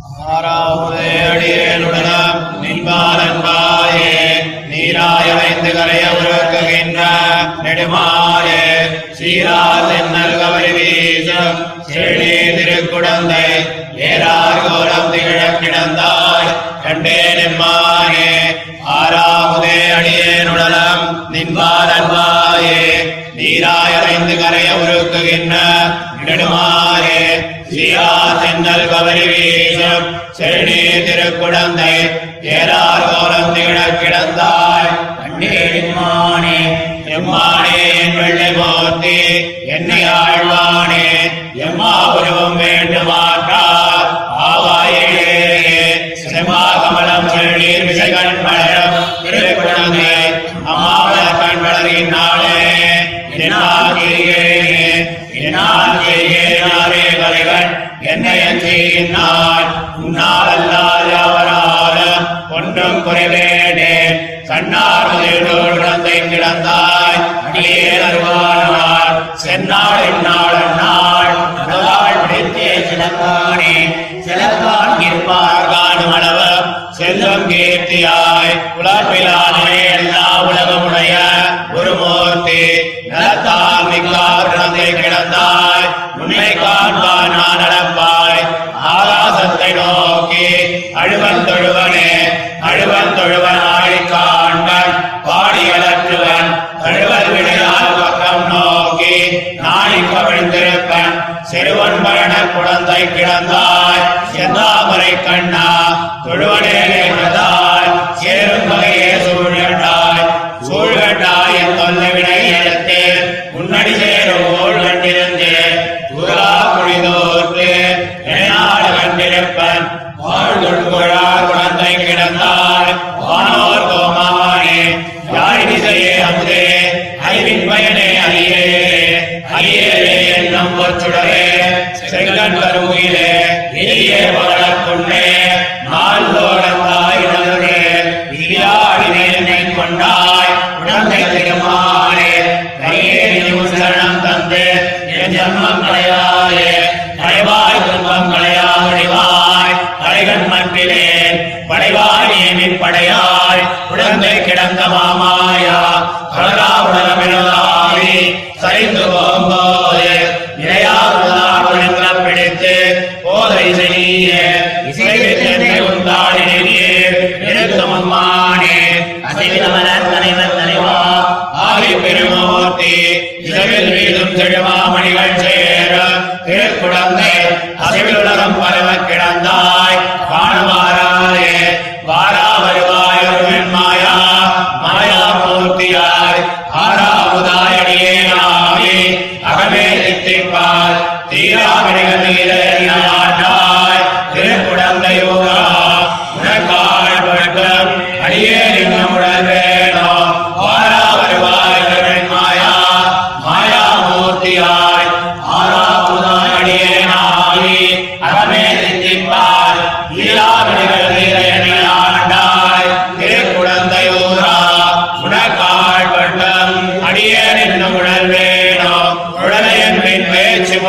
ஆறாவது அடியேனுடனம் நின்பாலன்பாயே நீராய வைந்து கரைய உருக்குகின்ற நெடுமாறே சீரால் தென்னல் கவரி வீசும் செழி திருக்குடந்தை ஏறார் கோலம் திகழ கிடந்தாய் கண்டேன் எம்மானே ஆறாவது அடியேனுடனம் நின்பாலன்பாயே நீராய வைந்து கரைய உருக்குகின்ற நெடுமாறே. சீரா தென்னல் கவரி வீசும் செழி திருக்குடந்தை ஏறார் கோலம் திகழக் கிடந்தாய். கண்டேன்மானே எம்மானே என் வெள்ளை போர்த்தி என்னை ஆழ்வானே எம்மா உருவம் வேண்டுமா? செய்கின்றார் உன்னால் அல்லாத அவரால ஒன்றும் குறைவேனே. கண்ணார் முதலோடு குழந்தை கிடந்தாய் அடியே அருவானார் சென்னாள் என்னாள் அந்நாள் நல்லாள் பிடித்தே சிலக்கானே சிலக்கான் இருப்பார் காணும் அளவு செல்வம் கீர்த்தியாய் உலகிலானே கண் சிறுவன் மரண குழந்தை கிடந்தாய். செந்தாமரை கண்ணா தொழுவனே நேர்ந்தாய் சேரும் வகையே சூழ்கண்டாய் சூழ்கண்டாய் என் தொல்லை வினை எடுத்து முன்னடி சேரும் ஓள் கண்டிருந்தேன். துரா குழிதோர்த்து என்னாடு கண்டிருப்பன். வாழ்தொழு குழார் சரிந்து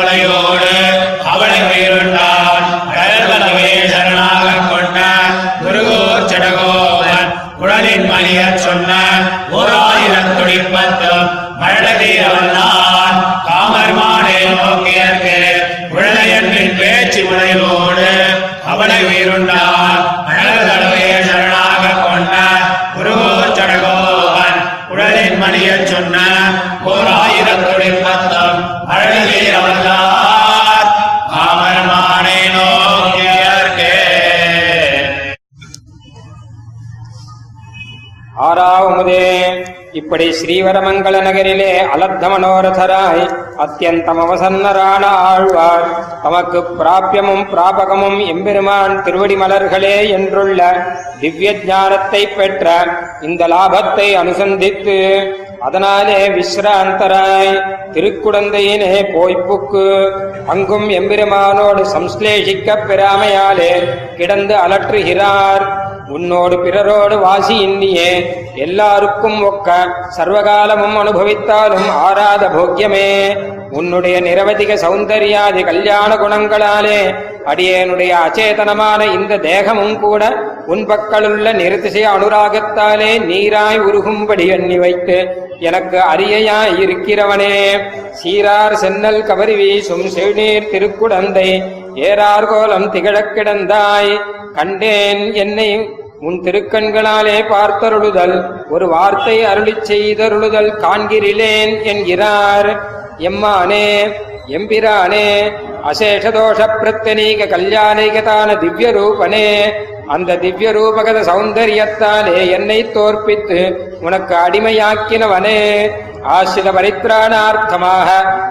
கொலையோடு அவளை உயிருண்டான் அழல்வலவே சரணாக கொண்ட குருகோர் சடகோவன் குழலின் மணியச் சொன்ன ஒரு ஆயிரம் துடிப்பத்தும் மழதீரவல்லான் காமர் மாடே நோக்கியற்கு உடலையன் பேச்சு முளையோடு அவளை உயிருண்டான் ஆறாவமுதே இப்படி ஸ்ரீவரமங்கல நகரிலே அலத்த மனோரதராய் அத்தியந்தம் அவசன்னரான ஆழ்வார். தமக்கு பிராபியமும் பிராபகமும் எம்பெருமான் திருவடி மலர்களே என்றுள்ள திவ்ய ஞானத்தை பெற்ற இந்த லாபத்தை அனுசந்தித்து அதனாலே விஸ்ராந்தராய் திருக்குடந்தையினே போய்ப்புக்கு. அங்கும் எம்பெருமானோடு சம்ஸ்லேஷிக்கப் பெறாமையாலே கிடந்து அலற்றுகிறார். உன்னோடு பிறரோடு வாசி இன்னியே எல்லாருக்கும் ஒக்க சர்வகாலமும் அனுபவித்தாலும் ஆராத போக்கியமே. உன்னுடைய நிரவதிக சௌந்தர்யாதி கல்யாண குணங்களாலே அடியேனுடைய அச்சேதனமான இந்த தேகமும் கூட உன் பக்கலுள்ள நிறுத்திசை அனுராகத்தாலே நீராய் உருகும்படி எண்ணி வைத்து எனக்கு அரியையாய் இருக்கிறவனே. சீரார் சென்னல் கவரி வீசும் செழுநீர் திருக்குடந்தை ஏறார் கோலம் திகழக் கிடந்தாய். கண்டேன் என்னை உன் திருக்கண்களாலே பார்த்தருளுதல். ஒரு வார்த்தை அருளி செய்தருளுதல் காண்கிறிலேன் என்கிறார். எம்மானே எம்பிரானே அசேஷதோஷ பிரத்தனீக கல்யாணிகதான திவ்ய ரூபனே அந்த திவ்ய ரூபகத சௌந்தரியத்தாலே என்னை தோற்பித்து உனக்கு அடிமையாக்கினவனே. ஆசிரித பரித்ராணார்த்தமாக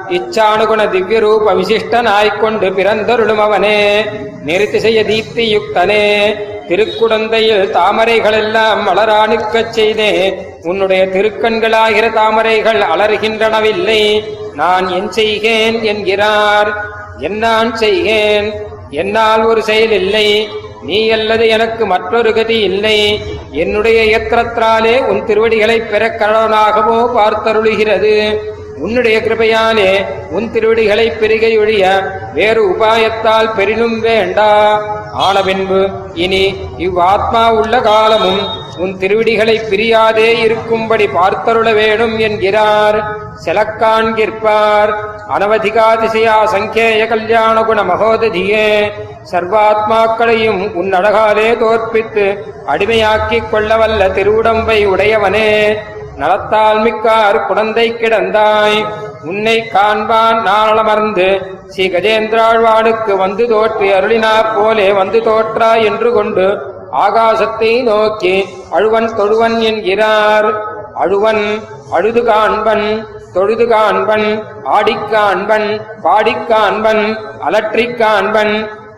இச்சானுகுண திவ்ய ரூப விசிஷ்டனாய்க்கொண்டு பிறந்தருளும் அவனே. நிறுத்திசெய்ய தீப்தி யுக்தனே திருக்குடந்தையில் தாமரைகளெல்லாம் மலராணிக்கச் செய்தே. உன்னுடைய திருக்கண்களாகிற தாமரைகள் அலறுகின்றனவில்லை. நான் என் செய்கேன் என்கிறார். என்னான் செய்கேன்? என்னால் ஒரு செயல் இல்லை நீ அல்லது எனக்கு மற்றொரு கதி இல்லை. என்னுடைய இயக்கத்திராலே உன் திருவடிகளைப் பெறக் கடனாகவோ பார்த்தருளுகிறது. உன்னுடைய கிருபையாலே உன் திருவடிகளை பெருகையொழிய வேறு உபாயத்தால் பெரிலும் வேண்டா. ஆனபின்பு இனி இவ்வாத்மா உள்ள காலமும் உன் திருவிடிகளை பிரியாதே இருக்கும்படி பார்த்தருள வேணும் என்கிறார். செலக்காண்கிற்பார் அனவதிகாதிசையா சங்கேய கல்யாண குண மகோததியே. சர்வாத்மாக்களையும் உன் அழகாலே தோற்பித்து அடிமையாக்கிக் கொள்ளவல்ல திருவுடம்பை உடையவனே. நலத்தால் மிக்கார் குழந்தை கிடந்தாய். உன்னை காண்பான் நாளமர்ந்து ஸ்ரீ கஜேந்திராழ்வானுக்கு வந்து தோற்றி அருளினா போலே வந்து தோற்றா என்று கொண்டு ஆகாசத்தை நோக்கி அழுவன் தொழுவன் என்கிறார். அழுவன் அழுது காண்பன் தொழுது காண்பன் ஆடிக் அன்பன் பாடிக் அன்பன் அலற்றிக் அன்பன்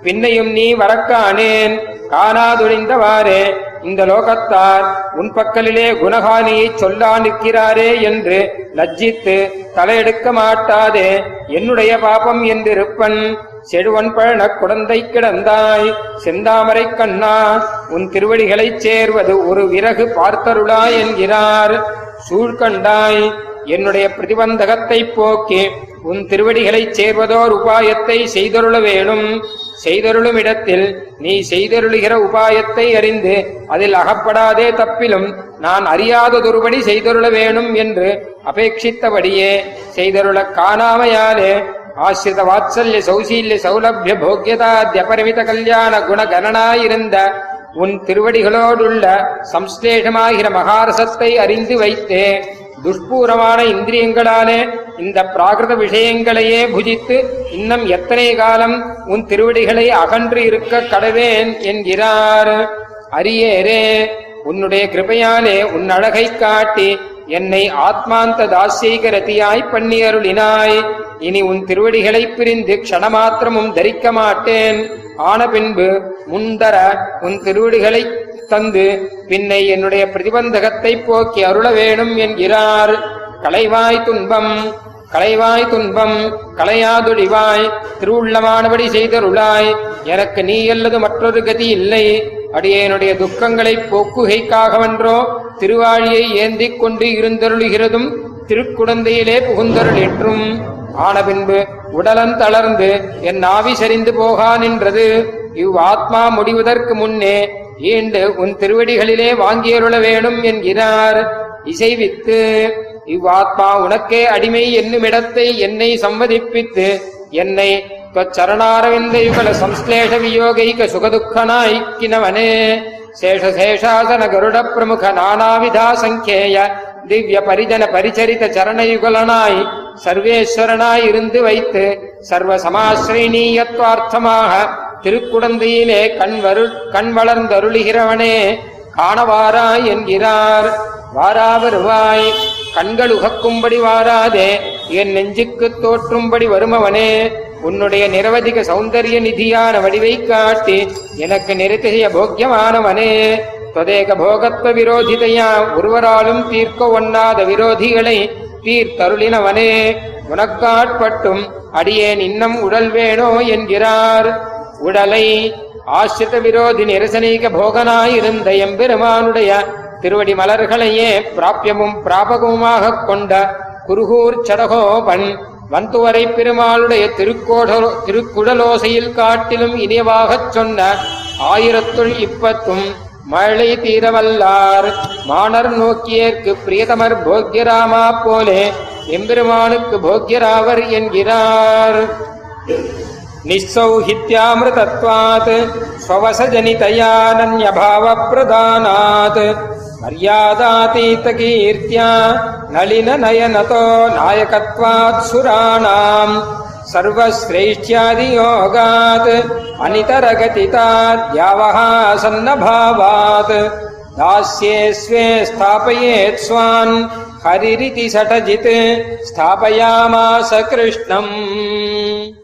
பின்னையும் நீ வரக்கானேன் காணாதுழிந்தவாறே. இந்த லோகத்தார் உன் பக்கலிலே குணகானியை சொல்லா நிற்கிறாரே என்று லஜ்ஜித்து தலையெடுக்க மாட்டாதே. என்னுடைய பாபம் என்றிருப்பன். செழுவன் பழனக் குழந்தை கிடந்தாய். செந்தாமரை கண்ணா உன் திருவடிகளைச் சேர்வது ஒரு விறகு பார்த்தருளா என்கிறார். சூழ்கண்டாய் என்னுடைய பிரதிபந்தகத்தை போக்கி உன் திருவடிகளைச் சேர்வதோர் உபாயத்தை செய்தருள வேணும். செய்தருளும் இடத்தில் நீ செய்தருளுகிற உபாயத்தை அறிந்து அதில் அகப்படாதே தப்பிலும் நான் அறியாததொருபடி செய்தருள வேணும் என்று அபேட்சித்தபடியே செய்தருளக் காணாமையாலே ஆசிரித வாத்சல்ய சௌசீல்ய சௌலபிய போக்கியதாத்யபரிமித கல்யாண குணகணனாயிருந்த உன் திருவடிகளோடுள்ள சம்ஸ்லேஷமாகிற மகாரசத்தை அறிந்து வைத்தே. துஷ்பூரமான இந்திரியங்களாலே இந்த பிராகிருத விஷயங்களையே புஜித்து இன்னும் எத்தனை காலம் உன் திருவடிகளை அகன்று இருக்க கடவேன் என்கிறார். அரியேரே உன்னுடைய கிருபையாலே உன் அழகை காட்டி என்னை ஆத்மாந்த தாசியக ரதியாய் பண்ணி அருளினாய் இனி உன் திருவடிகளைப் பிரிந்து க்ஷணமாத்திரமும் தரிக்க மாட்டேன். ஆன பின்பு முந்தர உன் திருவடிகளை தந்து பின்னை என்னுடைய பிரதிபந்தகத்தை போக்கி அருள வேணும் என்கிறார். களைவாய் துன்பம் களைவாய் துன்பம் கலையாதுழிவாய் திருவுள்ளமானபடி செய்தருளாய். எனக்கு நீ அல்லது மற்றொரு கதி இல்லை. அடியேனுடைய துக்கங்களை போக்குகைக்காகவன்றோ திருவாழியை ஏந்திக் கொண்டு இருந்தருளுகிறதும் திருக்குடந்தையிலே புகுந்தருள் என்றும். ஆன பின்பு உடலன் தளர்ந்து என் ஆவி சரிந்து போகா நின்றது. இவ் ஆத்மா முடிவதற்கு முன்னே ஈண்டு உன் திருவடிகளிலே வாங்கியருள வேணும் என்கிறார். இசைவித்து இவ்வாத்மா உனக்கே அடிமை என்னுமிடத்தை என்னை சம்மதிப்பித்து என்னை சரணாரவிந்த யுகல சம்ஸ்லேஷ வியோகைக சுகதுக்கனாய்க்கினவனே. சேஷசேஷாசன கருட பிரமுக நானாவிதா சங்கேய திவ்ய பரிஜன பரிச்சரித்த சரணயுகலனாய் சர்வேஸ்வரனாய் இருந்து வைத்து சர்வ சமாஸ்ரீனீயத்வார்த்தமாக திருக்குடந்தையிலே கண் வரு கண் வளர்ந்தருளுகிறவனே காணவாராய் என்கிறார். வாரா வருவாய். கண்கள் உகக்கும்படி வாராதே என் நெஞ்சுக்கு தோற்றும்படி வருமவனே. உன்னுடைய நிரவதிக சௌந்தரிய நிதியான வடிவை காட்டி எனக்கு நிறுத்திய போக்கியமானவனே. தொதேக போகத்துவ விரோதிதையா ஒருவராலும் தீர்க்க ஒண்ணாத விரோதிகளை தீர்த்தருளினவனே. உனக்காட்பட்டும் அடியேன் இன்னம் உடல் வேணோ என்கிறார். உடலை ஆசிரித விரோதி நிரசனீக போகனாயிருந்த எம்பெருமானுடைய திருவடி மலர்களையே பிராபியமும் பிராபகமுமாக கொண்ட குருகூர் சடகோபன் வந்துவரை பெருமாளுடைய திருக்கோடலோ திருக்குடலோசையில் காட்டிலும் இனியவாகச் சொன்ன ஆயிரத்துள் இப்பத்தும் மழை தீரவல்லார். மாணர் நோக்கியேற்கு பிரியதமர் போக்கியராமா போலே எம்பெருமானுக்கு போக்கியராவர் என்கிறார். निःसौहित्यामृतत्वात् स्ववसजनितयानन्यभावप्रदानात्। मर्यादातीतकीर्त्या नलिननयनतो नायकत्वात् सुराणाम्। सर्वश्रेष्ठ्यादियोगात् अनितरगतिताद्यावहासन्नभावात् दास्ये स्वे स्थापयेत् स्वान् हरिरिति सटजित् स्थापयामास कृष्णम्